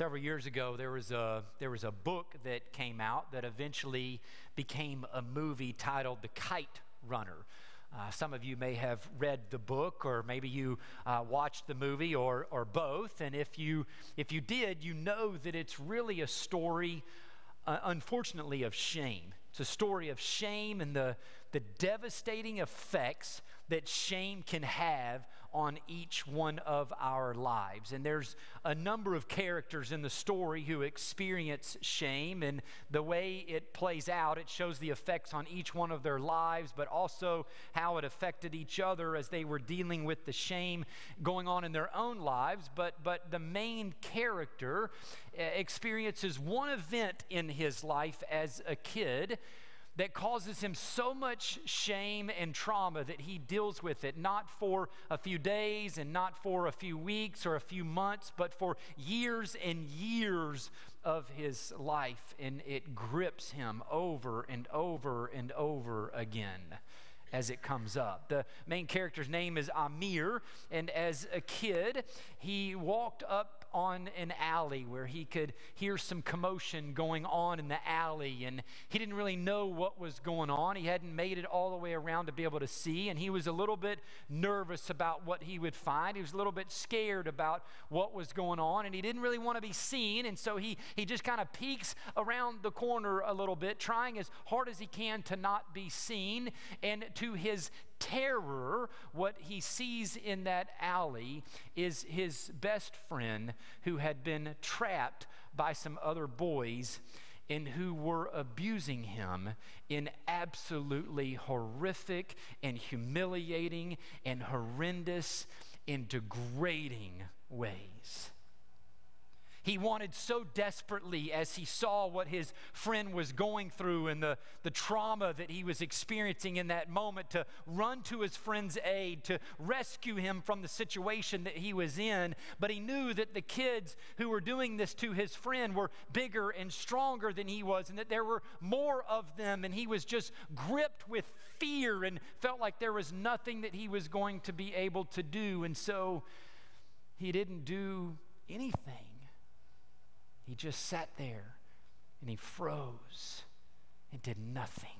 Several years ago, there was, a, there was a book that came out that eventually became a movie titled The Kite Runner. Uh, some of you may have read the book, or maybe you uh, watched the movie, or, or both. And if you, if you did, you know that it's really a story, uh, unfortunately, of shame. It's a story of shame and the, the devastating effects that shame can have on each one of our lives. And there's a number of characters in the story who experience shame, and the way it plays out, it shows the effects on each one of their lives, but also how it affected each other as they were dealing with the shame going on in their own lives. But, but the main character eh, experiences one event in his life as a kid that causes him so much shame and trauma that he deals with it, not for a few days and not for a few weeks or a few months, but for years and years of his life. And it grips him over and over and over again as it comes up. The main character's name is Amir, and as a kid, he walked up on an alley where he could hear some commotion going on in the alley, and he didn't really know what was going on. He hadn't made it all the way around to be able to see, and he was a little bit nervous about what he would find. He was a little bit scared about what was going on, and he didn't really want to be seen, and so he, he just kind of peeks around the corner a little bit, trying as hard as he can to not be seen. And to his terror, what he sees in that alley is his best friend who had been trapped by some other boys and who were abusing him in absolutely horrific and humiliating and horrendous and degrading ways. He wanted so desperately as he saw what his friend was going through and the, the trauma that he was experiencing in that moment to run to his friend's aid, to rescue him from the situation that he was in. But he knew that the kids who were doing this to his friend were bigger and stronger than he was, and that there were more of them. And he was just gripped with fear and felt like there was nothing that he was going to be able to do. And so he didn't do anything. He just sat there and he froze and did nothing.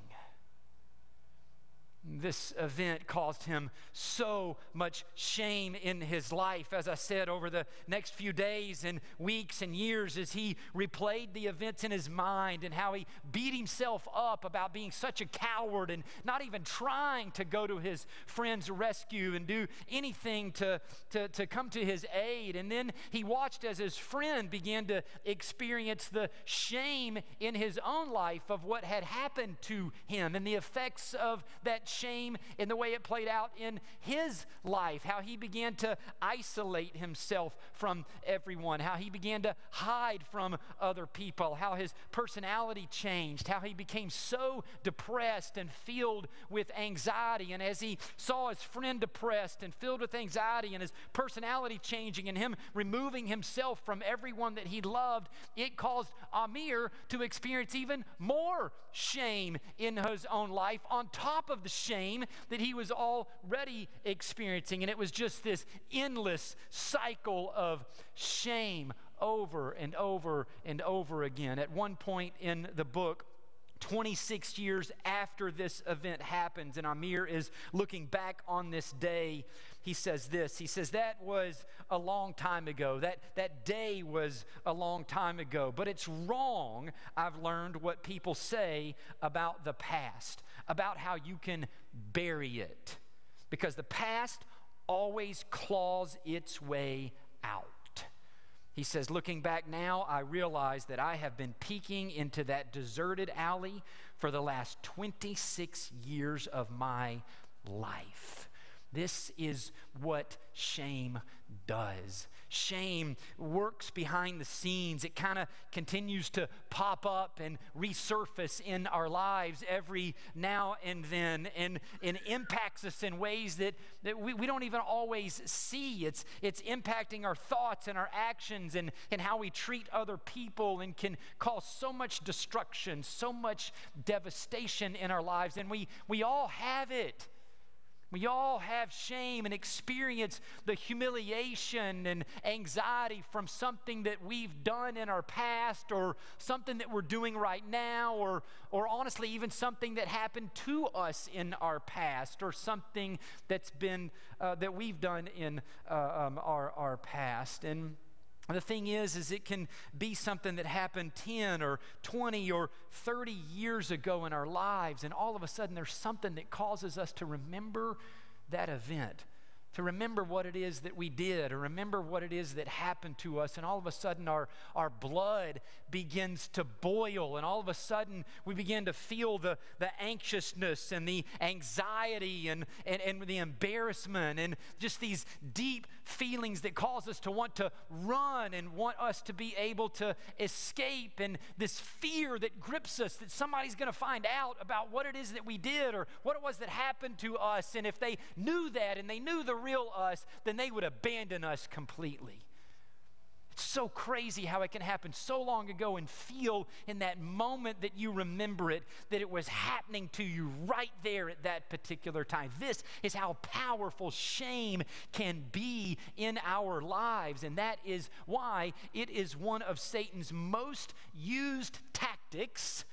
This event caused him so much shame in his life, as I said, over the next few days and weeks and years as he replayed the events in his mind and how he beat himself up about being such a coward and not even trying to go to his friend's rescue and do anything to, to, to come to his aid. And then he watched as his friend began to experience the shame in his own life of what had happened to him and the effects of that shame in the way it played out in his life, how he began to isolate himself from everyone, how he began to hide from other people, how his personality changed, how he became so depressed and filled with anxiety. And as he saw his friend depressed and filled with anxiety and his personality changing and him removing himself from everyone that he loved, it caused Amir to experience even more shame in his own life on top of the shame that he was already experiencing. And it was just this endless cycle of shame over and over and over again. At one point in the book, 26 years after this event happens, and Amir is looking back on this day, he says this. He says, That was a long time ago. That, that day was a long time ago. But it's wrong, I've learned, what people say about the past, about how you can bury it. Because the past always claws its way out. He says, Looking back now, I realize that I have been peeking into that deserted alley for the last 26 years of my life. This is what shame does. Shame works behind the scenes. It kind of continues to pop up and resurface in our lives every now and then and, and impacts us in ways that, that we, we don't even always see. It's, it's impacting our thoughts and our actions and, and how we treat other people and can cause so much destruction, so much devastation in our lives. And we, we all have it. We all have shame and experience the humiliation and anxiety from something that we've done in our past or something that we're doing right now or, or honestly, even something that happened to us in our past or something that's been, uh, that we've done in uh, um, our, our past. And the thing is, is it can be something that happened 10 or 20 or 30 years ago in our lives, and all of a sudden there's something that causes us to remember that event to remember what it is that we did or remember what it is that happened to us. And all of a sudden, our, our blood begins to boil. And all of a sudden, we begin to feel the, the anxiousness and the anxiety and, and, and the embarrassment and just these deep feelings that cause us to want to run and want us to be able to escape. And this fear that grips us that somebody's going to find out about what it is that we did or what it was that happened to us. And if they knew that and they knew the real us, then they would abandon us completely. So crazy how it can happen so long ago and feel in that moment that you remember it that it was happening to you right there at that particular time. This is how powerful shame can be in our lives, and that is why it is one of Satan's most used tactics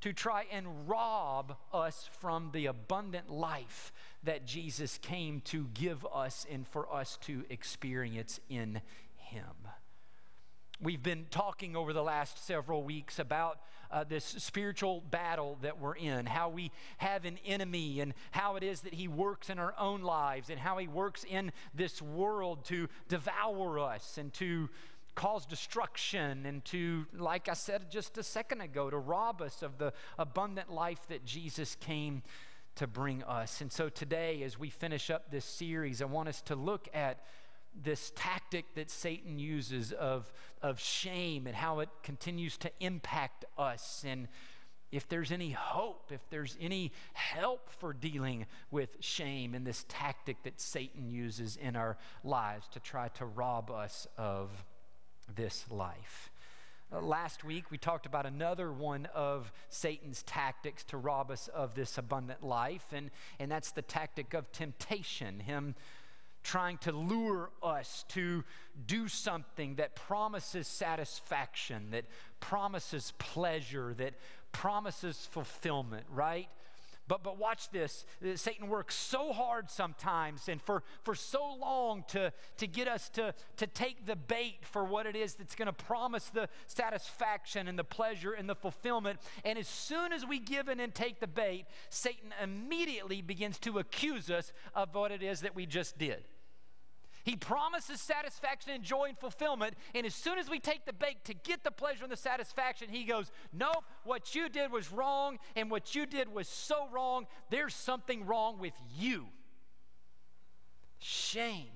to try and rob us from the abundant life that Jesus came to give us and for us to experience in Him. We've been talking over the last several weeks about uh, this spiritual battle that we're in, how we have an enemy, and how it is that he works in our own lives, and how he works in this world to devour us and to cause destruction, and to, like I said just a second ago, to rob us of the abundant life that Jesus came to bring us. And so today, as we finish up this series, I want us to look at this tactic that Satan uses of, of shame and how it continues to impact us. And if there's any hope, if there's any help for dealing with shame and this tactic that Satan uses in our lives to try to rob us of this life. Uh, last week, we talked about another one of Satan's tactics to rob us of this abundant life, and, and that's the tactic of temptation. Him trying to lure us to do something that promises satisfaction, that promises pleasure, that promises fulfillment, right? But, but watch this. Satan works so hard sometimes and for, for so long to, to get us to, to take the bait for what it is that's going to promise the satisfaction and the pleasure and the fulfillment. And as soon as we give in and take the bait, Satan immediately begins to accuse us of what it is that we just did. He promises satisfaction and joy and fulfillment. And as soon as we take the bait to get the pleasure and the satisfaction, he goes, Nope, what you did was wrong, and what you did was so wrong. There's something wrong with you. Shame,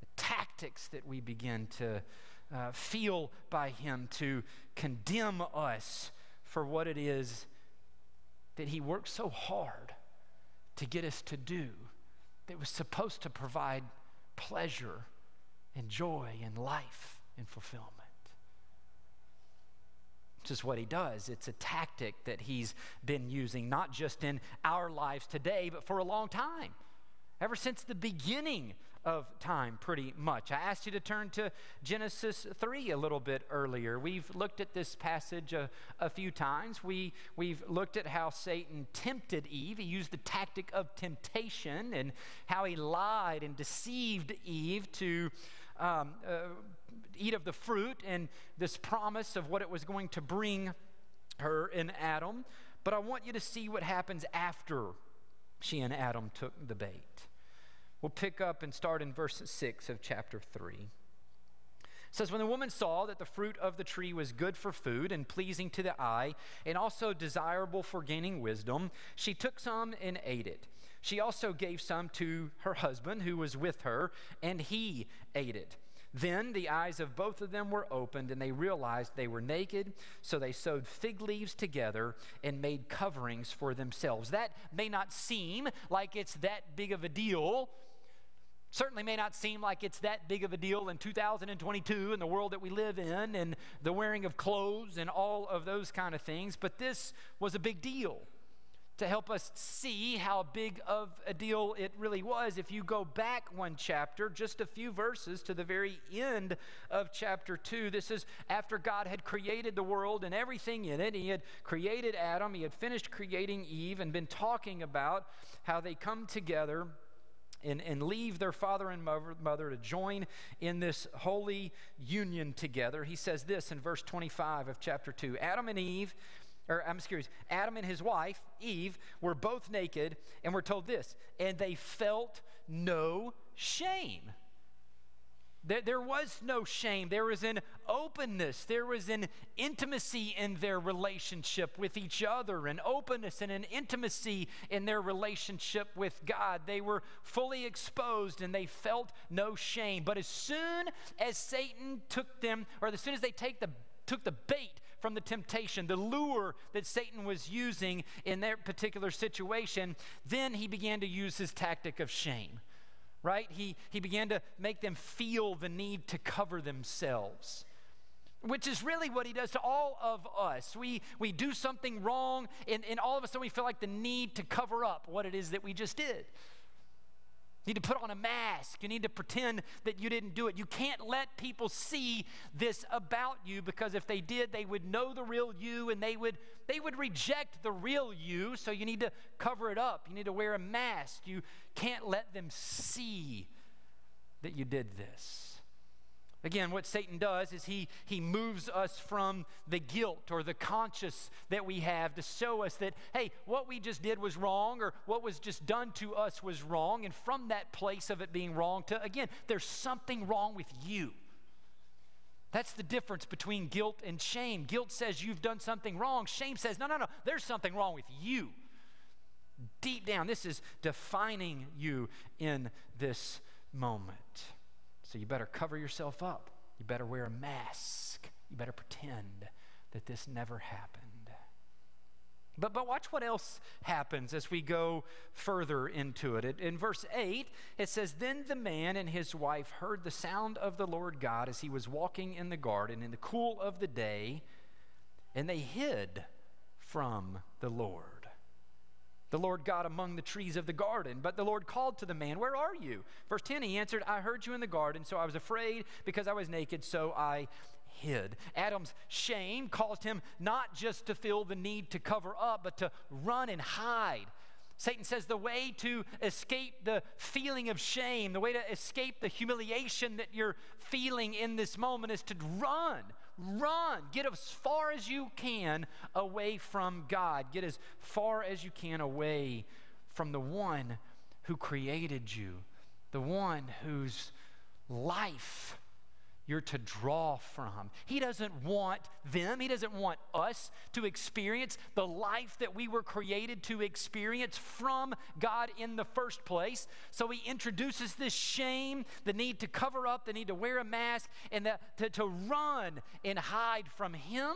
the tactics that we begin to uh, feel by him to condemn us for what it is that he worked so hard to get us to do that was supposed to provide pleasure and joy and life and fulfillment. Which is what he does. It's a tactic that he's been using, not just in our lives today, but for a long time. Ever since the beginning of time, pretty much. I asked you to turn to Genesis 3 a little bit earlier. We've looked at this passage a, a few times. We, we've looked at how Satan tempted Eve. He used the tactic of temptation and how he lied and deceived Eve to. Um, uh, eat of the fruit and this promise of what it was going to bring her and Adam. But I want you to see what happens after she and Adam took the bait. We'll pick up and start in verse 6 of chapter 3. It says, When the woman saw that the fruit of the tree was good for food and pleasing to the eye, and also desirable for gaining wisdom, she took some and ate it. She also gave some to her husband who was with her, and he ate it. Then the eyes of both of them were opened, and they realized they were naked. So they sewed fig leaves together and made coverings for themselves. That may not seem like it's that big of a deal certainly may not seem like it's that big of a deal in 2022 in the world that we live in and the wearing of clothes and all of those kind of things, but this was a big deal. to help us see how big of a deal it really was. If you go back one chapter, just a few verses to the very end of chapter 2, this is after God had created the world and everything in it. He had created Adam, he had finished creating Eve, and been talking about how they come together. And, and leave their father and mother to join in this holy union together. He says this in verse 25 of chapter 2 Adam and Eve or I'm curious, Adam and his wife, Eve, were both naked, and we're told this, and they felt no shame. There, there was no shame. There was an openness. There was an intimacy in their relationship with each other, an openness and an intimacy in their relationship with God. They were fully exposed and they felt no shame. But as soon as Satan took them, or as soon as they take the, took the bait from the temptation, the lure that Satan was using in their particular situation, then he began to use his tactic of shame, right? He, he began to make them feel the need to cover themselves which is really what he does to all of us. We, we do something wrong, and, and all of a sudden we feel like the need to cover up what it is that we just did. You need to put on a mask. You need to pretend that you didn't do it. You can't let people see this about you because if they did, they would know the real you and they would they would reject the real you. So you need to cover it up. You need to wear a mask. You can't let them see that you did this. Again, what Satan does is he, he moves us from the guilt or the conscience that we have to show us that, hey, what we just did was wrong or what was just done to us was wrong. And from that place of it being wrong to, again, there's something wrong with you. That's the difference between guilt and shame. Guilt says you've done something wrong. Shame says, no, no, no, there's something wrong with you. Deep down, this is defining you in this moment. So you better cover yourself up. You better wear a mask. You better pretend that this never happened. But, but watch what else happens as we go further into it. In verse 8, it says, Then the man and his wife heard the sound of the Lord God as he was walking in the garden in the cool of the day, and they hid from the Lord the Lord God among the trees of the garden. But the Lord called to the man, Where are you? Verse 10, he answered, I heard you in the garden, so I was afraid because I was naked, so I hid. Adam's shame caused him not just to feel the need to cover up, but to run and hide. Satan says the way to escape the feeling of shame, the way to escape the humiliation that you're feeling in this moment is to run run. Get as far as you can away from God. Get as far as you can away from the one who created you, the one whose life you're to draw from. He doesn't want them, He doesn't want us to experience the life that we were created to experience from God in the first place. So He introduces this shame, the need to cover up, the need to wear a mask, and the, to, to run and hide from Him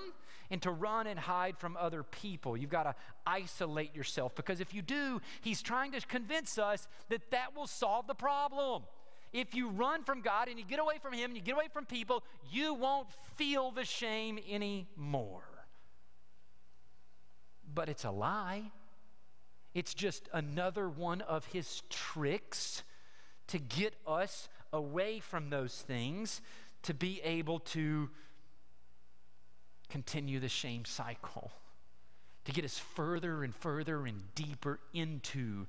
and to run and hide from other people. You've got to isolate yourself because if you do, He's trying to convince us that that will solve the problem. If you run from God and you get away from Him and you get away from people, you won't feel the shame anymore. But it's a lie. It's just another one of His tricks to get us away from those things to be able to continue the shame cycle, to get us further and further and deeper into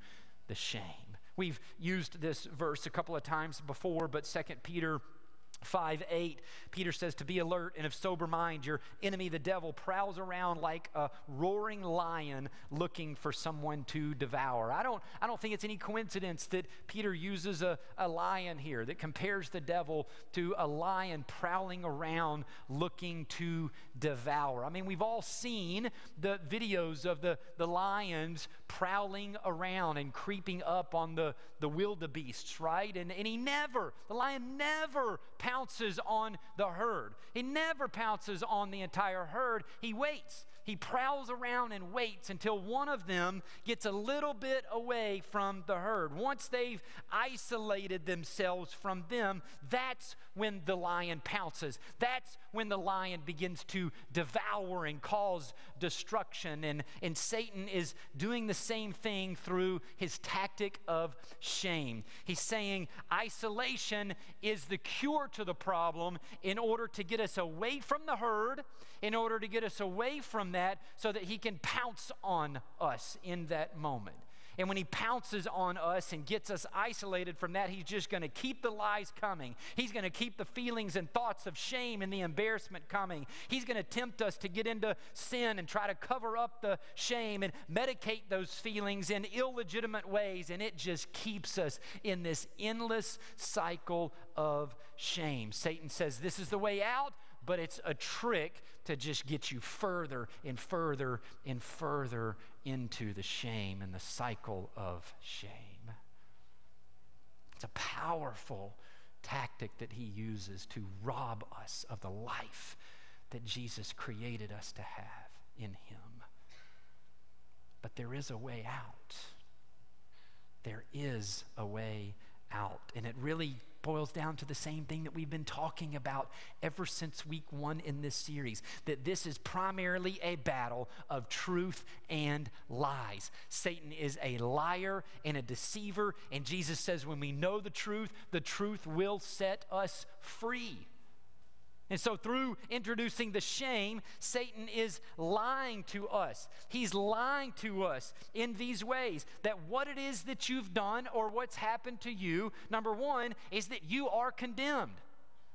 the shame. We've used this verse a couple of times before, but Second Peter 5 8, Peter says, To be alert and of sober mind, your enemy, the devil, prowls around like a roaring lion looking for someone to devour. I don't, I don't think it's any coincidence that Peter uses a, a lion here that compares the devil to a lion prowling around looking to devour. I mean, we've all seen the videos of the, the lions prowling around and creeping up on the, the wildebeests, right? And, and he never, the lion never pounces on the herd. He never pounces on the entire herd. He waits. He prowls around and waits until one of them gets a little bit away from the herd. Once they've isolated themselves from them, that's when the lion pounces. That's when the lion begins to devour and cause destruction. And, and Satan is doing the same thing through his tactic of shame. He's saying isolation is the cure to the problem in order to get us away from the herd, in order to get us away from that, so that he can pounce on us in that moment. And when he pounces on us and gets us isolated from that, he's just going to keep the lies coming. He's going to keep the feelings and thoughts of shame and the embarrassment coming. He's going to tempt us to get into sin and try to cover up the shame and medicate those feelings in illegitimate ways. And it just keeps us in this endless cycle of shame. Satan says, This is the way out but it's a trick to just get you further and further and further into the shame and the cycle of shame. It's a powerful tactic that he uses to rob us of the life that Jesus created us to have in him. But there is a way out. There is a way out. And it really boils down to the same thing that we've been talking about ever since week one in this series that this is primarily a battle of truth and lies. Satan is a liar and a deceiver, and Jesus says, when we know the truth, the truth will set us free. And so, through introducing the shame, Satan is lying to us. He's lying to us in these ways that what it is that you've done or what's happened to you, number one, is that you are condemned.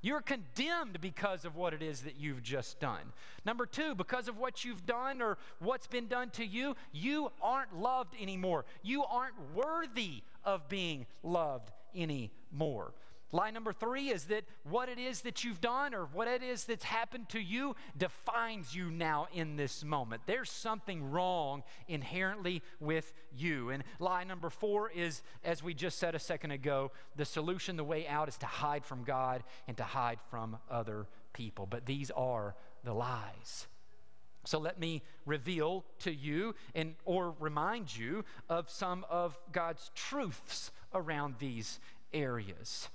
You're condemned because of what it is that you've just done. Number two, because of what you've done or what's been done to you, you aren't loved anymore. You aren't worthy of being loved anymore. Lie number three is that what it is that you've done or what it is that's happened to you defines you now in this moment. There's something wrong inherently with you. And lie number four is, as we just said a second ago, the solution, the way out is to hide from God and to hide from other people. But these are the lies. So let me reveal to you and or remind you of some of God's truths around these areas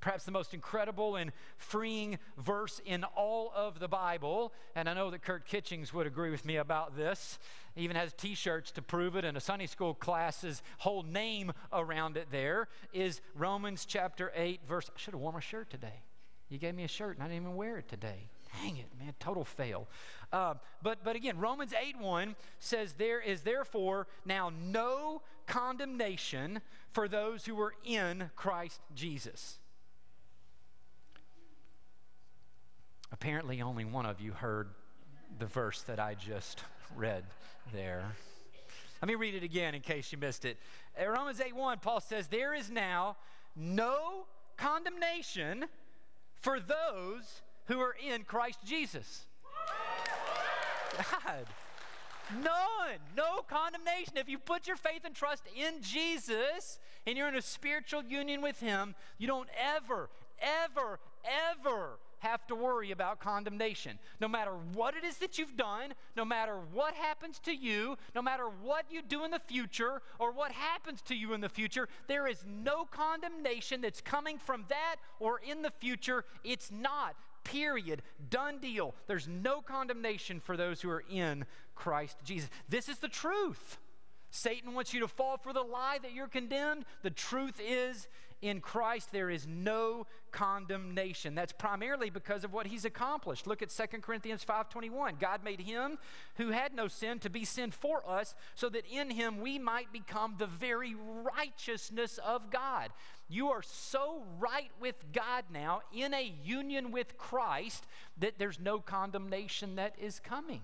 perhaps the most incredible and freeing verse in all of the Bible. And I know that Kurt Kitchings would agree with me about this. He even has t shirts to prove it, and a Sunday school class's whole name around it there is Romans chapter 8, verse. I should have worn my shirt today. You gave me a shirt, and I didn't even wear it today. Dang it, man, total fail. Uh, but, but again, Romans 8 1 says, There is therefore now no condemnation for those who are in Christ Jesus. Apparently, only one of you heard the verse that I just read there. Let me read it again in case you missed it. In Romans 8 1, Paul says, There is now no condemnation for those who are in Christ Jesus. God. None. No condemnation. If you put your faith and trust in Jesus and you're in a spiritual union with Him, you don't ever, ever, ever have to worry about condemnation. No matter what it is that you've done, no matter what happens to you, no matter what you do in the future or what happens to you in the future, there is no condemnation that's coming from that or in the future. It's not. Period. Done deal. There's no condemnation for those who are in Christ Jesus. This is the truth. Satan wants you to fall for the lie that you're condemned. The truth is, in Christ there is no condemnation. That's primarily because of what he's accomplished. Look at 2 Corinthians 5:21. God made him who had no sin to be sin for us so that in him we might become the very righteousness of God. You are so right with God now in a union with Christ that there's no condemnation that is coming.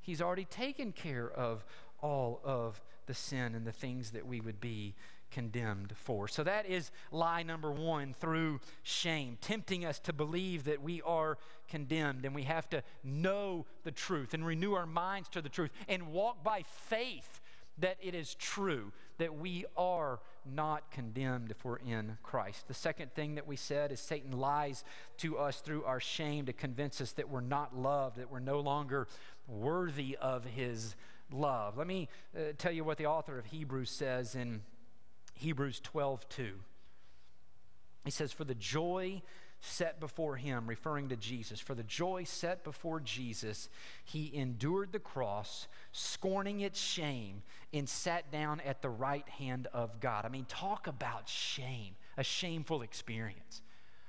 He's already taken care of all of the sin and the things that we would be condemned for. So that is lie number one through shame, tempting us to believe that we are condemned and we have to know the truth and renew our minds to the truth and walk by faith that it is true that we are not condemned if we're in Christ. The second thing that we said is Satan lies to us through our shame to convince us that we're not loved, that we're no longer worthy of his love. Let me uh, tell you what the author of Hebrews says in Hebrews 12 2. He says, For the joy set before him, referring to Jesus, for the joy set before Jesus, he endured the cross, scorning its shame, and sat down at the right hand of God. I mean, talk about shame, a shameful experience.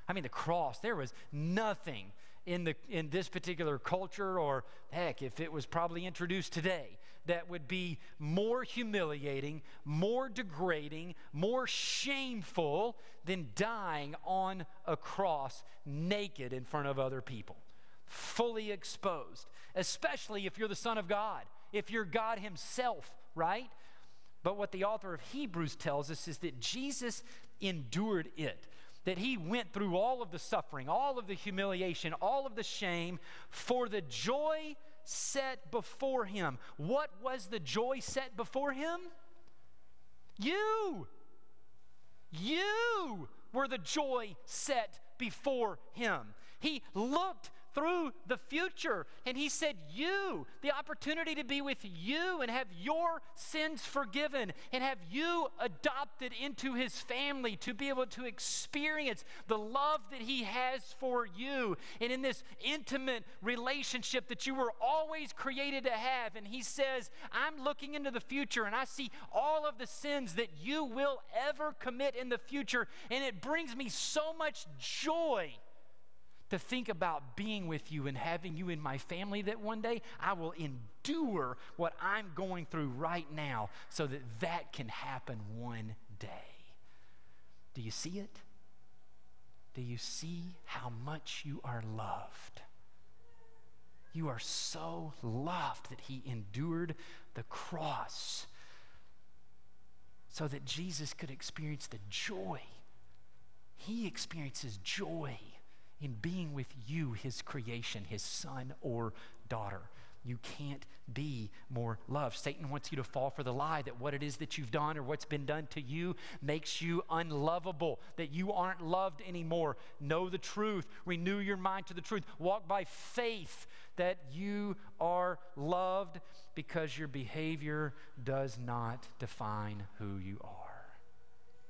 I mean, the cross, there was nothing in, the, in this particular culture, or heck, if it was probably introduced today, that would be more humiliating, more degrading, more shameful than dying on a cross naked in front of other people, fully exposed, especially if you're the Son of God, if you're God Himself, right? But what the author of Hebrews tells us is that Jesus endured it that he went through all of the suffering, all of the humiliation, all of the shame for the joy set before him. What was the joy set before him? You. You were the joy set before him. He looked through the future. And he said, You, the opportunity to be with you and have your sins forgiven and have you adopted into his family to be able to experience the love that he has for you and in this intimate relationship that you were always created to have. And he says, I'm looking into the future and I see all of the sins that you will ever commit in the future. And it brings me so much joy to think about being with you and having you in my family that one day I will endure what I'm going through right now so that that can happen one day. Do you see it? Do you see how much you are loved? You are so loved that he endured the cross so that Jesus could experience the joy. He experiences joy in being with you, his creation, his son or daughter. You can't be more loved. Satan wants you to fall for the lie that what it is that you've done or what's been done to you makes you unlovable, that you aren't loved anymore. Know the truth. Renew your mind to the truth. Walk by faith that you are loved because your behavior does not define who you are.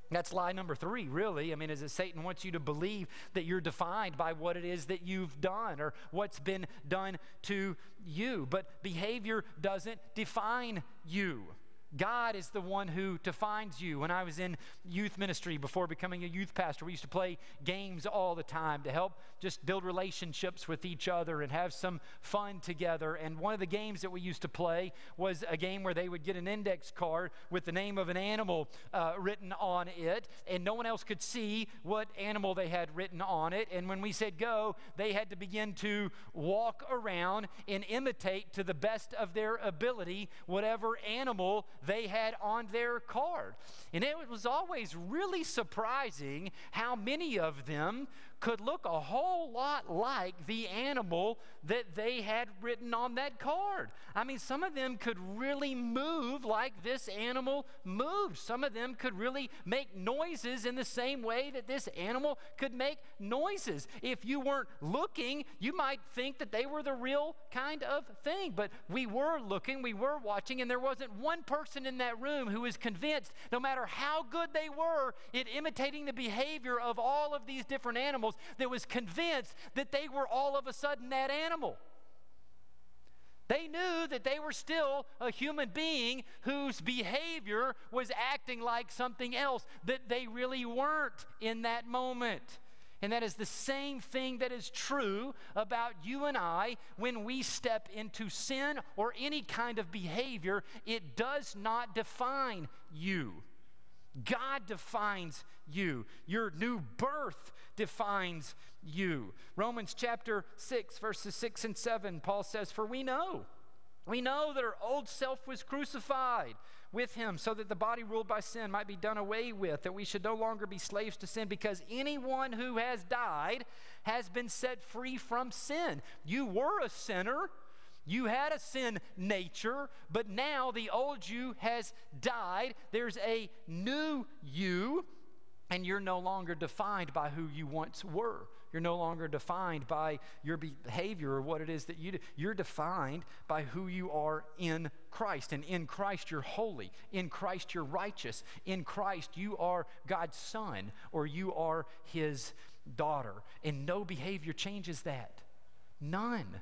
That's lie number three, really. I mean, is that Satan wants you to believe that you're defined by what it is that you've done or what's been done to you. But behavior doesn't define you. God is the one who defines you. When I was in youth ministry before becoming a youth pastor, we used to play games all the time to help just build relationships with each other and have some fun together. And one of the games that we used to play was a game where they would get an index card with the name of an animal uh, written on it, and no one else could see what animal they had written on it. And when we said go, they had to begin to walk around and imitate to the best of their ability whatever animal they had on their card. And it was always really surprising how many of them could look a whole lot like the animal that they had written on that card. I mean, some of them could really move like this animal moved. Some of them could really make noises in the same way that this animal could make noises. If you weren't looking, you might think that they were the real kind of thing. But we were looking, we were watching, and there wasn't one person in that room who was convinced, no matter how good they were at imitating the behavior of all of these different animals animals that was convinced that they were all of a sudden that animal. They knew that they were still a human being whose behavior was acting like something else that they really weren't in that moment. And that is the same thing that is true about you and I when we step into sin or any kind of behavior. It does not define you. God defines you. Your new birth defines you. Romans chapter 6, verses 6 and 7, Paul says, For we know, we know that our old self was crucified with him so that the body ruled by sin might be done away with, that we should no longer be slaves to sin, because anyone who has died has been set free from sin. You were a sinner. You had a sin nature, but now the old you has died. There's a new you, and you're no longer defined by who you once were. You're no longer defined by your behavior or what it is that you do. You're defined by who you are in Christ. And in Christ, you're holy. In Christ, you're righteous. In Christ, you are God's son or you are his daughter. And no behavior changes that. None.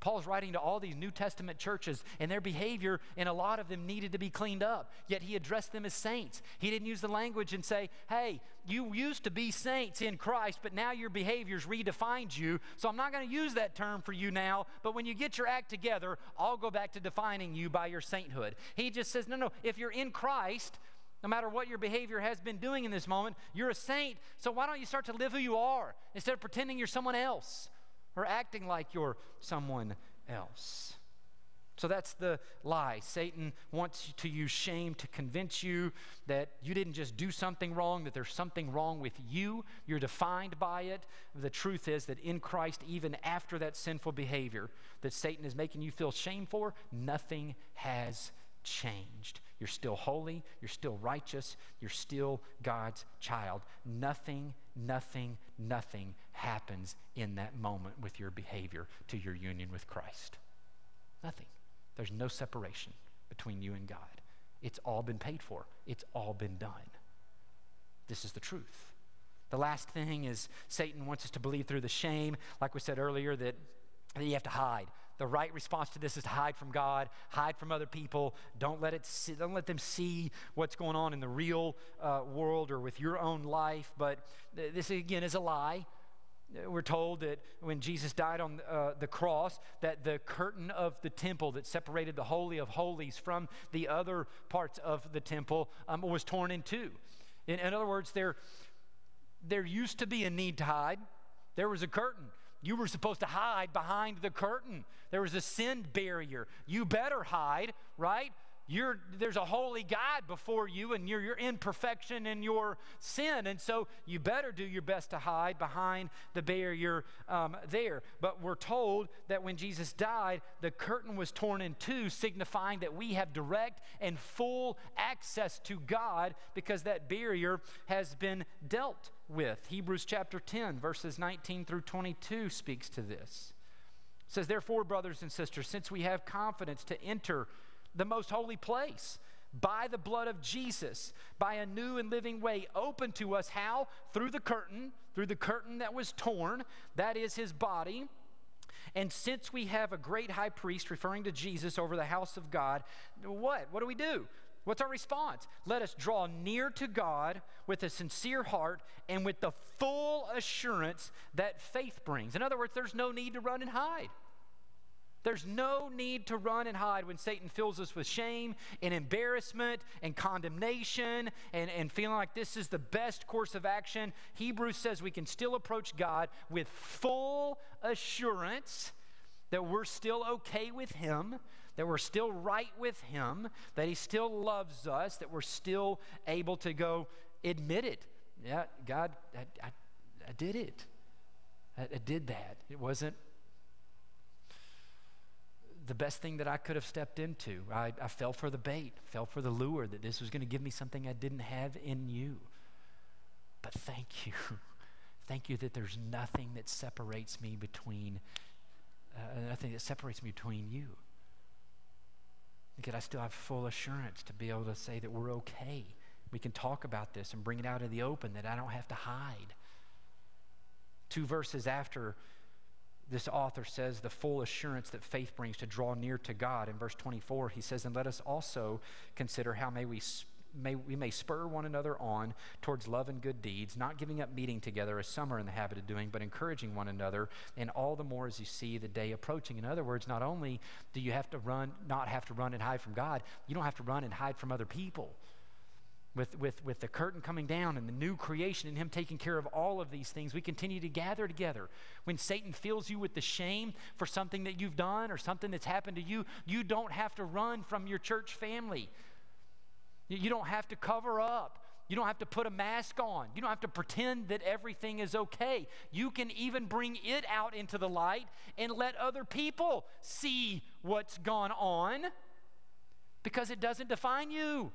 Paul's writing to all these New Testament churches, and their behavior in a lot of them needed to be cleaned up. Yet he addressed them as saints. He didn't use the language and say, hey, you used to be saints in Christ, but now your behaviors redefined you. So I'm not going to use that term for you now, but when you get your act together, I'll go back to defining you by your sainthood. He just says, no, no, if you're in Christ, no matter what your behavior has been doing in this moment, you're a saint. So why don't you start to live who you are instead of pretending you're someone else? Or acting like you're someone else. So that's the lie. Satan wants to use shame to convince you that you didn't just do something wrong, that there's something wrong with you. You're defined by it. The truth is that in Christ, even after that sinful behavior that Satan is making you feel shame for, nothing has changed. You're still holy, you're still righteous, you're still God's child. Nothing, nothing, nothing happens in that moment with your behavior to your union with Christ. Nothing. There's no separation between you and God. It's all been paid for, it's all been done. This is the truth. The last thing is Satan wants us to believe through the shame, like we said earlier, that, that you have to hide. The right response to this is to hide from God, hide from other people. Don't let it see, don't let them see what's going on in the real uh, world or with your own life. But th- this again is a lie. We're told that when Jesus died on uh, the cross, that the curtain of the temple that separated the holy of holies from the other parts of the temple um, was torn in two. In, in other words, there there used to be a need to hide. There was a curtain. You were supposed to hide behind the curtain. There was a sin barrier. You better hide, right? You're, there's a holy God before you, and you're, you're in perfection in your sin. And so you better do your best to hide behind the barrier um, there. But we're told that when Jesus died, the curtain was torn in two, signifying that we have direct and full access to God because that barrier has been dealt with. Hebrews chapter 10, verses 19 through 22 speaks to this. It says, Therefore, brothers and sisters, since we have confidence to enter the most holy place by the blood of Jesus, by a new and living way open to us. How? Through the curtain, through the curtain that was torn, that is his body. And since we have a great high priest, referring to Jesus, over the house of God, what? What do we do? What's our response? Let us draw near to God with a sincere heart and with the full assurance that faith brings. In other words, there's no need to run and hide. There's no need to run and hide when Satan fills us with shame and embarrassment and condemnation and, and feeling like this is the best course of action. Hebrews says we can still approach God with full assurance that we're still okay with Him, that we're still right with Him, that He still loves us, that we're still able to go admit it. Yeah, God, I, I, I did it. I, I did that. It wasn't the best thing that I could have stepped into. I, I fell for the bait, fell for the lure that this was going to give me something I didn't have in you. But thank you. thank you that there's nothing that separates me between, uh, nothing that separates me between you. Yet I still have full assurance to be able to say that we're okay. We can talk about this and bring it out in the open, that I don't have to hide. Two verses after this author says the full assurance that faith brings to draw near to God. In verse 24, he says, And let us also consider how may we may, we may spur one another on towards love and good deeds, not giving up meeting together as some are in the habit of doing, but encouraging one another, and all the more as you see the day approaching. In other words, not only do you have to run, not have to run and hide from God, you don't have to run and hide from other people with, with, with the curtain coming down and the new creation and Him taking care of all of these things, we continue to gather together. When Satan fills you with the shame for something that you've done or something that's happened to you, you don't have to run from your church family. You don't have to cover up You don't have to put a mask on. You don't have to pretend that everything is okay. You can even bring it out into the light and let other people see what's gone on because it doesn't define you.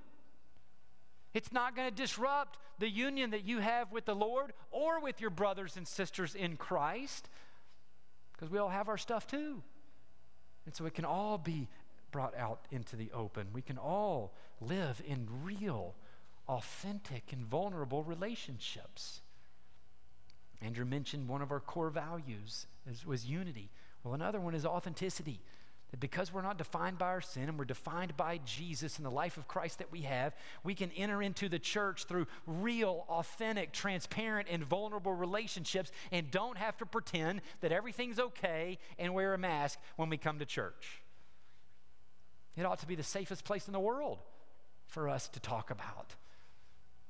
It's not going to disrupt the union that you have with the Lord or with your brothers and sisters in Christ because we all have our stuff too. And so it can all be brought out into the open. We can all live in real authentic and vulnerable relationships. Andrew mentioned one of our core values was unity. Well, another one is authenticity. That because we're not defined by our sin and we're defined by Jesus and the life of Christ that we have, we can enter into the church through real, authentic, transparent, and vulnerable relationships and don't have to pretend that everything's okay and wear a mask when we come to church. It ought to be the safest place in the world for us to talk about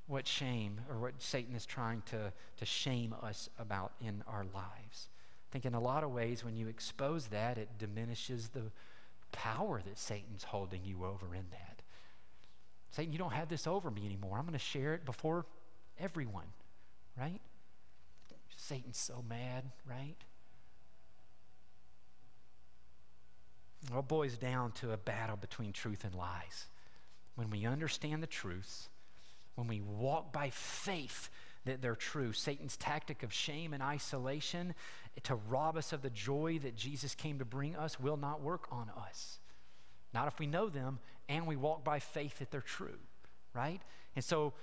what shame or what Satan is trying to, to shame us about in our lives. I think in a lot of ways, when you expose that, it diminishes the power that Satan's holding you over in that. Satan, you don't have this over me anymore. I'm going to share it before everyone, right? Satan's so mad, right? It all boils down to a battle between truth and lies. When we understand the truths, when we walk by faith that they're true. Satan's tactic of shame and isolation to rob us of the joy that Jesus came to bring us will not work on us. Not if we know them and we walk by faith that they're true, right? And so,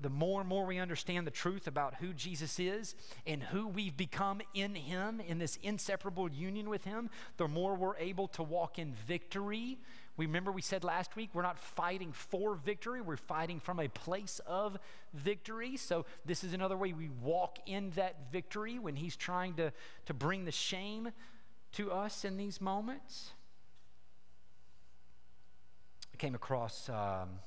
the more and more we understand the truth about who Jesus is and who we've become in Him, in this inseparable union with Him, the more we're able to walk in victory we remember we said last week we're not fighting for victory, we're fighting from a place of victory. So, this is another way we walk in that victory when He's trying to, to bring the shame to us in these moments. I came across um,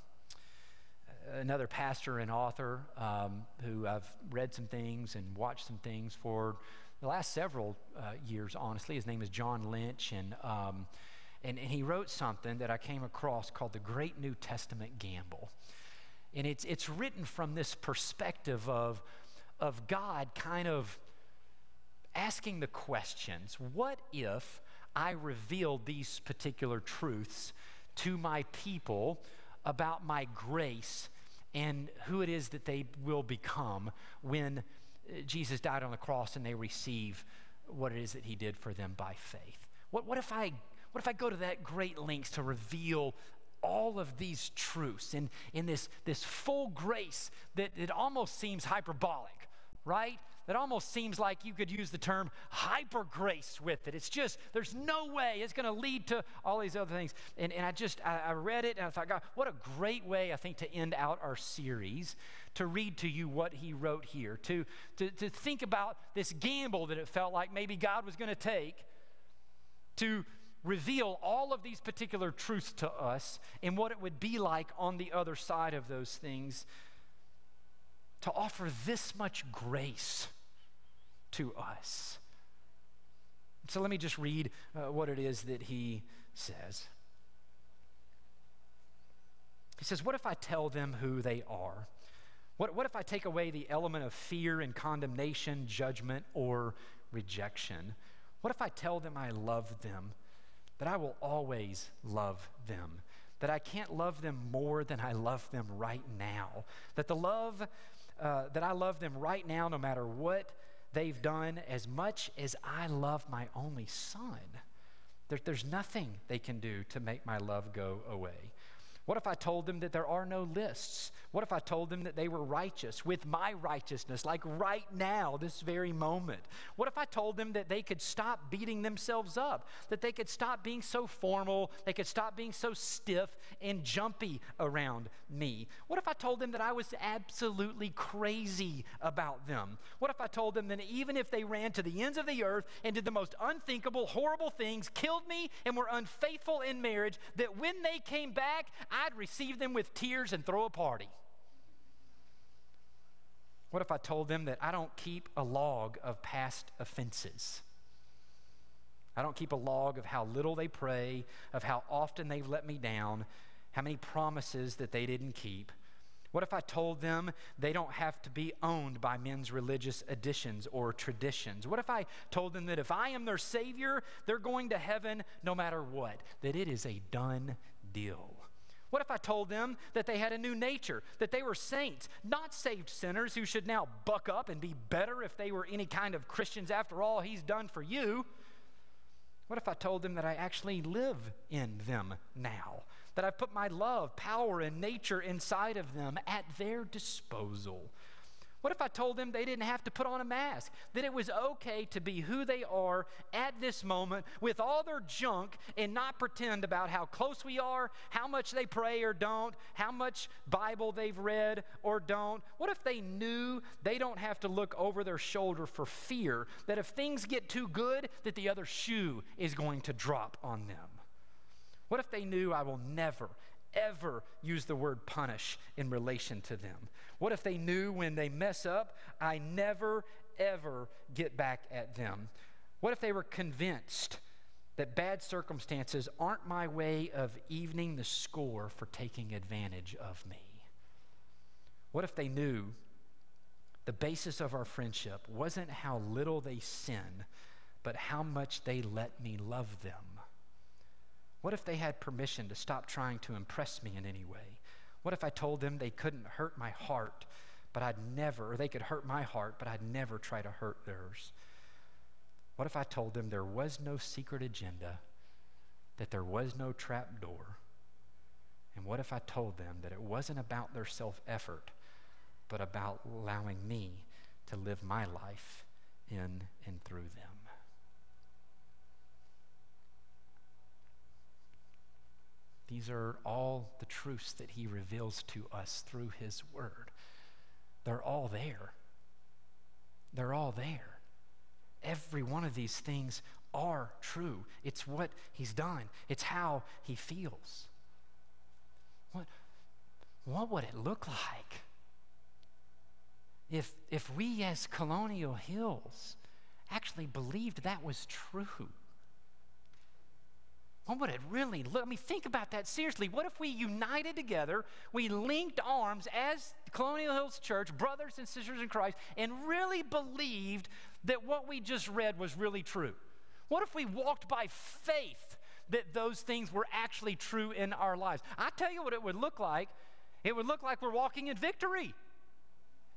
another pastor and author um, who I've read some things and watched some things for the last several uh, years, honestly. His name is John Lynch, and um, and, and he wrote something that I came across called the Great New Testament Gamble. And it's, it's written from this perspective of, of God kind of asking the questions what if I revealed these particular truths to my people about my grace and who it is that they will become when uh, Jesus died on the cross and they receive what it is that he did for them by faith? What, what if I what if I go to that great lengths to reveal all of these truths in, in this, this full grace that it almost seems hyperbolic, right? That almost seems like you could use the term hyper grace with it. It's just, there's no way it's going to lead to all these other things. And, and I just, I, I read it and I thought, God, what a great way, I think, to end out our series, to read to you what he wrote here, to, to, to think about this gamble that it felt like maybe God was going to take to reveal all of these particular truths to us and what it would be like on the other side of those things to offer this much grace to us. So let me just read uh, what it is that he says. He says, What if I tell them who they are? What, what if I take away the element of fear and condemnation, judgment, or rejection? What if I tell them I love them? that I will always love them, that I can't love them more than I love them right now, that the love, uh, that I love them right now no matter what they've done as much as I love my only son. There, there's nothing they can do to make my love go away. What if I told them that there are no lists? What if I told them that they were righteous with my righteousness, like right now, this very moment? What if I told them that they could stop beating themselves up, that they could stop being so formal, they could stop being so stiff and jumpy around me? What if I told them that I was absolutely crazy about them? What if I told them that even if they ran to the ends of the earth and did the most unthinkable, horrible things, killed me, and were unfaithful in marriage, that when they came back, I'd receive them with tears and throw a party. What if I told them that I don't keep a log of past offenses? I don't keep a log of how little they pray, of how often they've let me down, how many promises that they didn't keep. What if I told them they don't have to be owned by men's religious additions or traditions? What if I told them that if I am their Savior, they're going to heaven no matter what? That it is a done deal. What if I told them that they had a new nature, that they were saints, not saved sinners who should now buck up and be better if they were any kind of Christians after all He's done for you? What if I told them that I actually live in them now? that I've put my love, power, and nature inside of them at their disposal. What if I told them they didn't have to put on a mask? That it was okay to be who they are at this moment with all their junk and not pretend about how close we are, how much they pray or don't, how much Bible they've read or don't? What if they knew they don't have to look over their shoulder for fear that if things get too good, that the other shoe is going to drop on them? What if they knew I will never, ever use the word punish in relation to them? What if they knew when they mess up, I never, ever get back at them? What if they were convinced that bad circumstances aren't my way of evening the score for taking advantage of me? What if they knew the basis of our friendship wasn't how little they sin, but how much they let me love them? What if they had permission to stop trying to impress me in any way? What if I told them they couldn't hurt my heart, but I'd never, or they could hurt my heart, but I'd never try to hurt theirs? What if I told them there was no secret agenda, that there was no trap door? And what if I told them that it wasn't about their self effort, but about allowing me to live my life in and through them? These are all the truths that he reveals to us through his word. They're all there. They're all there. Every one of these things are true. It's what he's done, it's how he feels. What, what would it look like if, if we, as Colonial Hills, actually believed that was true? Oh, what would it really look? I mean, think about that seriously. What if we united together, we linked arms as Colonial Hills Church, brothers and sisters in Christ, and really believed that what we just read was really true? What if we walked by faith that those things were actually true in our lives? I tell you what it would look like. It would look like we're walking in victory.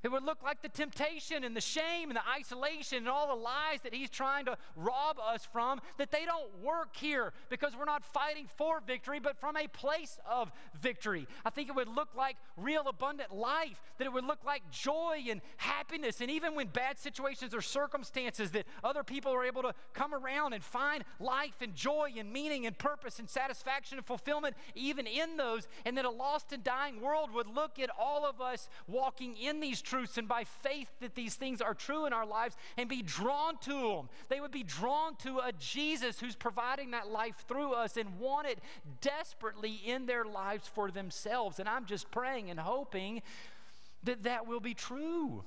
It would look like the temptation and the shame and the isolation and all the lies that he's trying to rob us from, that they don't work here because we're not fighting for victory, but from a place of victory. I think it would look like real abundant life, that it would look like joy and happiness. And even when bad situations or circumstances, that other people are able to come around and find life and joy and meaning and purpose and satisfaction and fulfillment, even in those. And that a lost and dying world would look at all of us walking in these truths truths and by faith that these things are true in our lives and be drawn to them. They would be drawn to a Jesus who's providing that life through us and want it desperately in their lives for themselves. And I'm just praying and hoping that that will be true.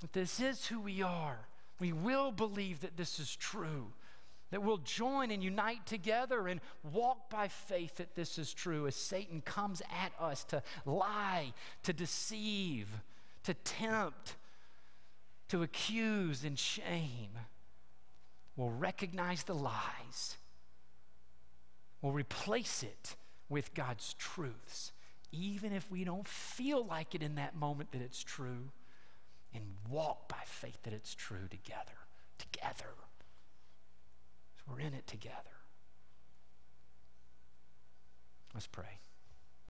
That this is who we are. We will believe that this is true that we'll join and unite together and walk by faith that this is true as Satan comes at us to lie, to deceive, to tempt, to accuse and shame. We'll recognize the lies, we'll replace it with God's truths, even if we don't feel like it in that moment that it's true, and walk by faith that it's true together. Together. We're in it together. Let's pray.